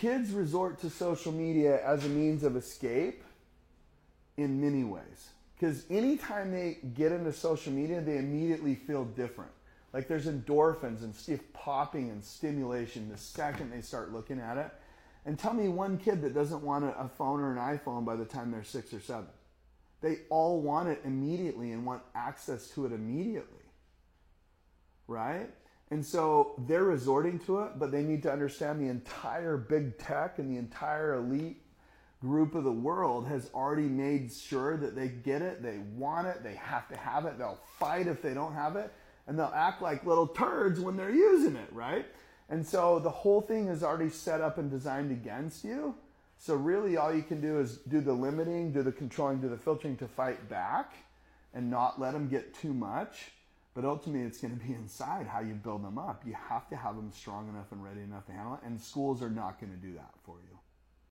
kids resort to social media as a means of escape in many ways. Because anytime they get into social media, they immediately feel different. Like there's endorphins and stuff popping and stimulation the second they start looking at it. And tell me one kid that doesn't want a phone or an iPhone by the time they're six or seven. They all want it immediately and want access to it immediately. Right? And so they're resorting to it, but they need to understand the entire big tech and the entire elite group of the world has already made sure that they get it, they want it, they have to have it, they'll fight if they don't have it, and they'll act like little turds when they're using it, right? And so the whole thing is already set up and designed against you. So really all you can do is do the limiting, do the controlling, do the filtering to fight back and not let them get too much. But ultimately it's going to be inside how you build them up. You have to have them strong enough and ready enough to handle it. And schools are not going to do that for you.